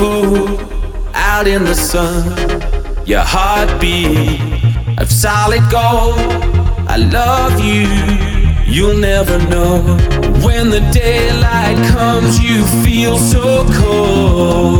fool out in the sun. Your heartbeat of solid gold. I love you, you'll never know. When the daylight comes, you feel so cold.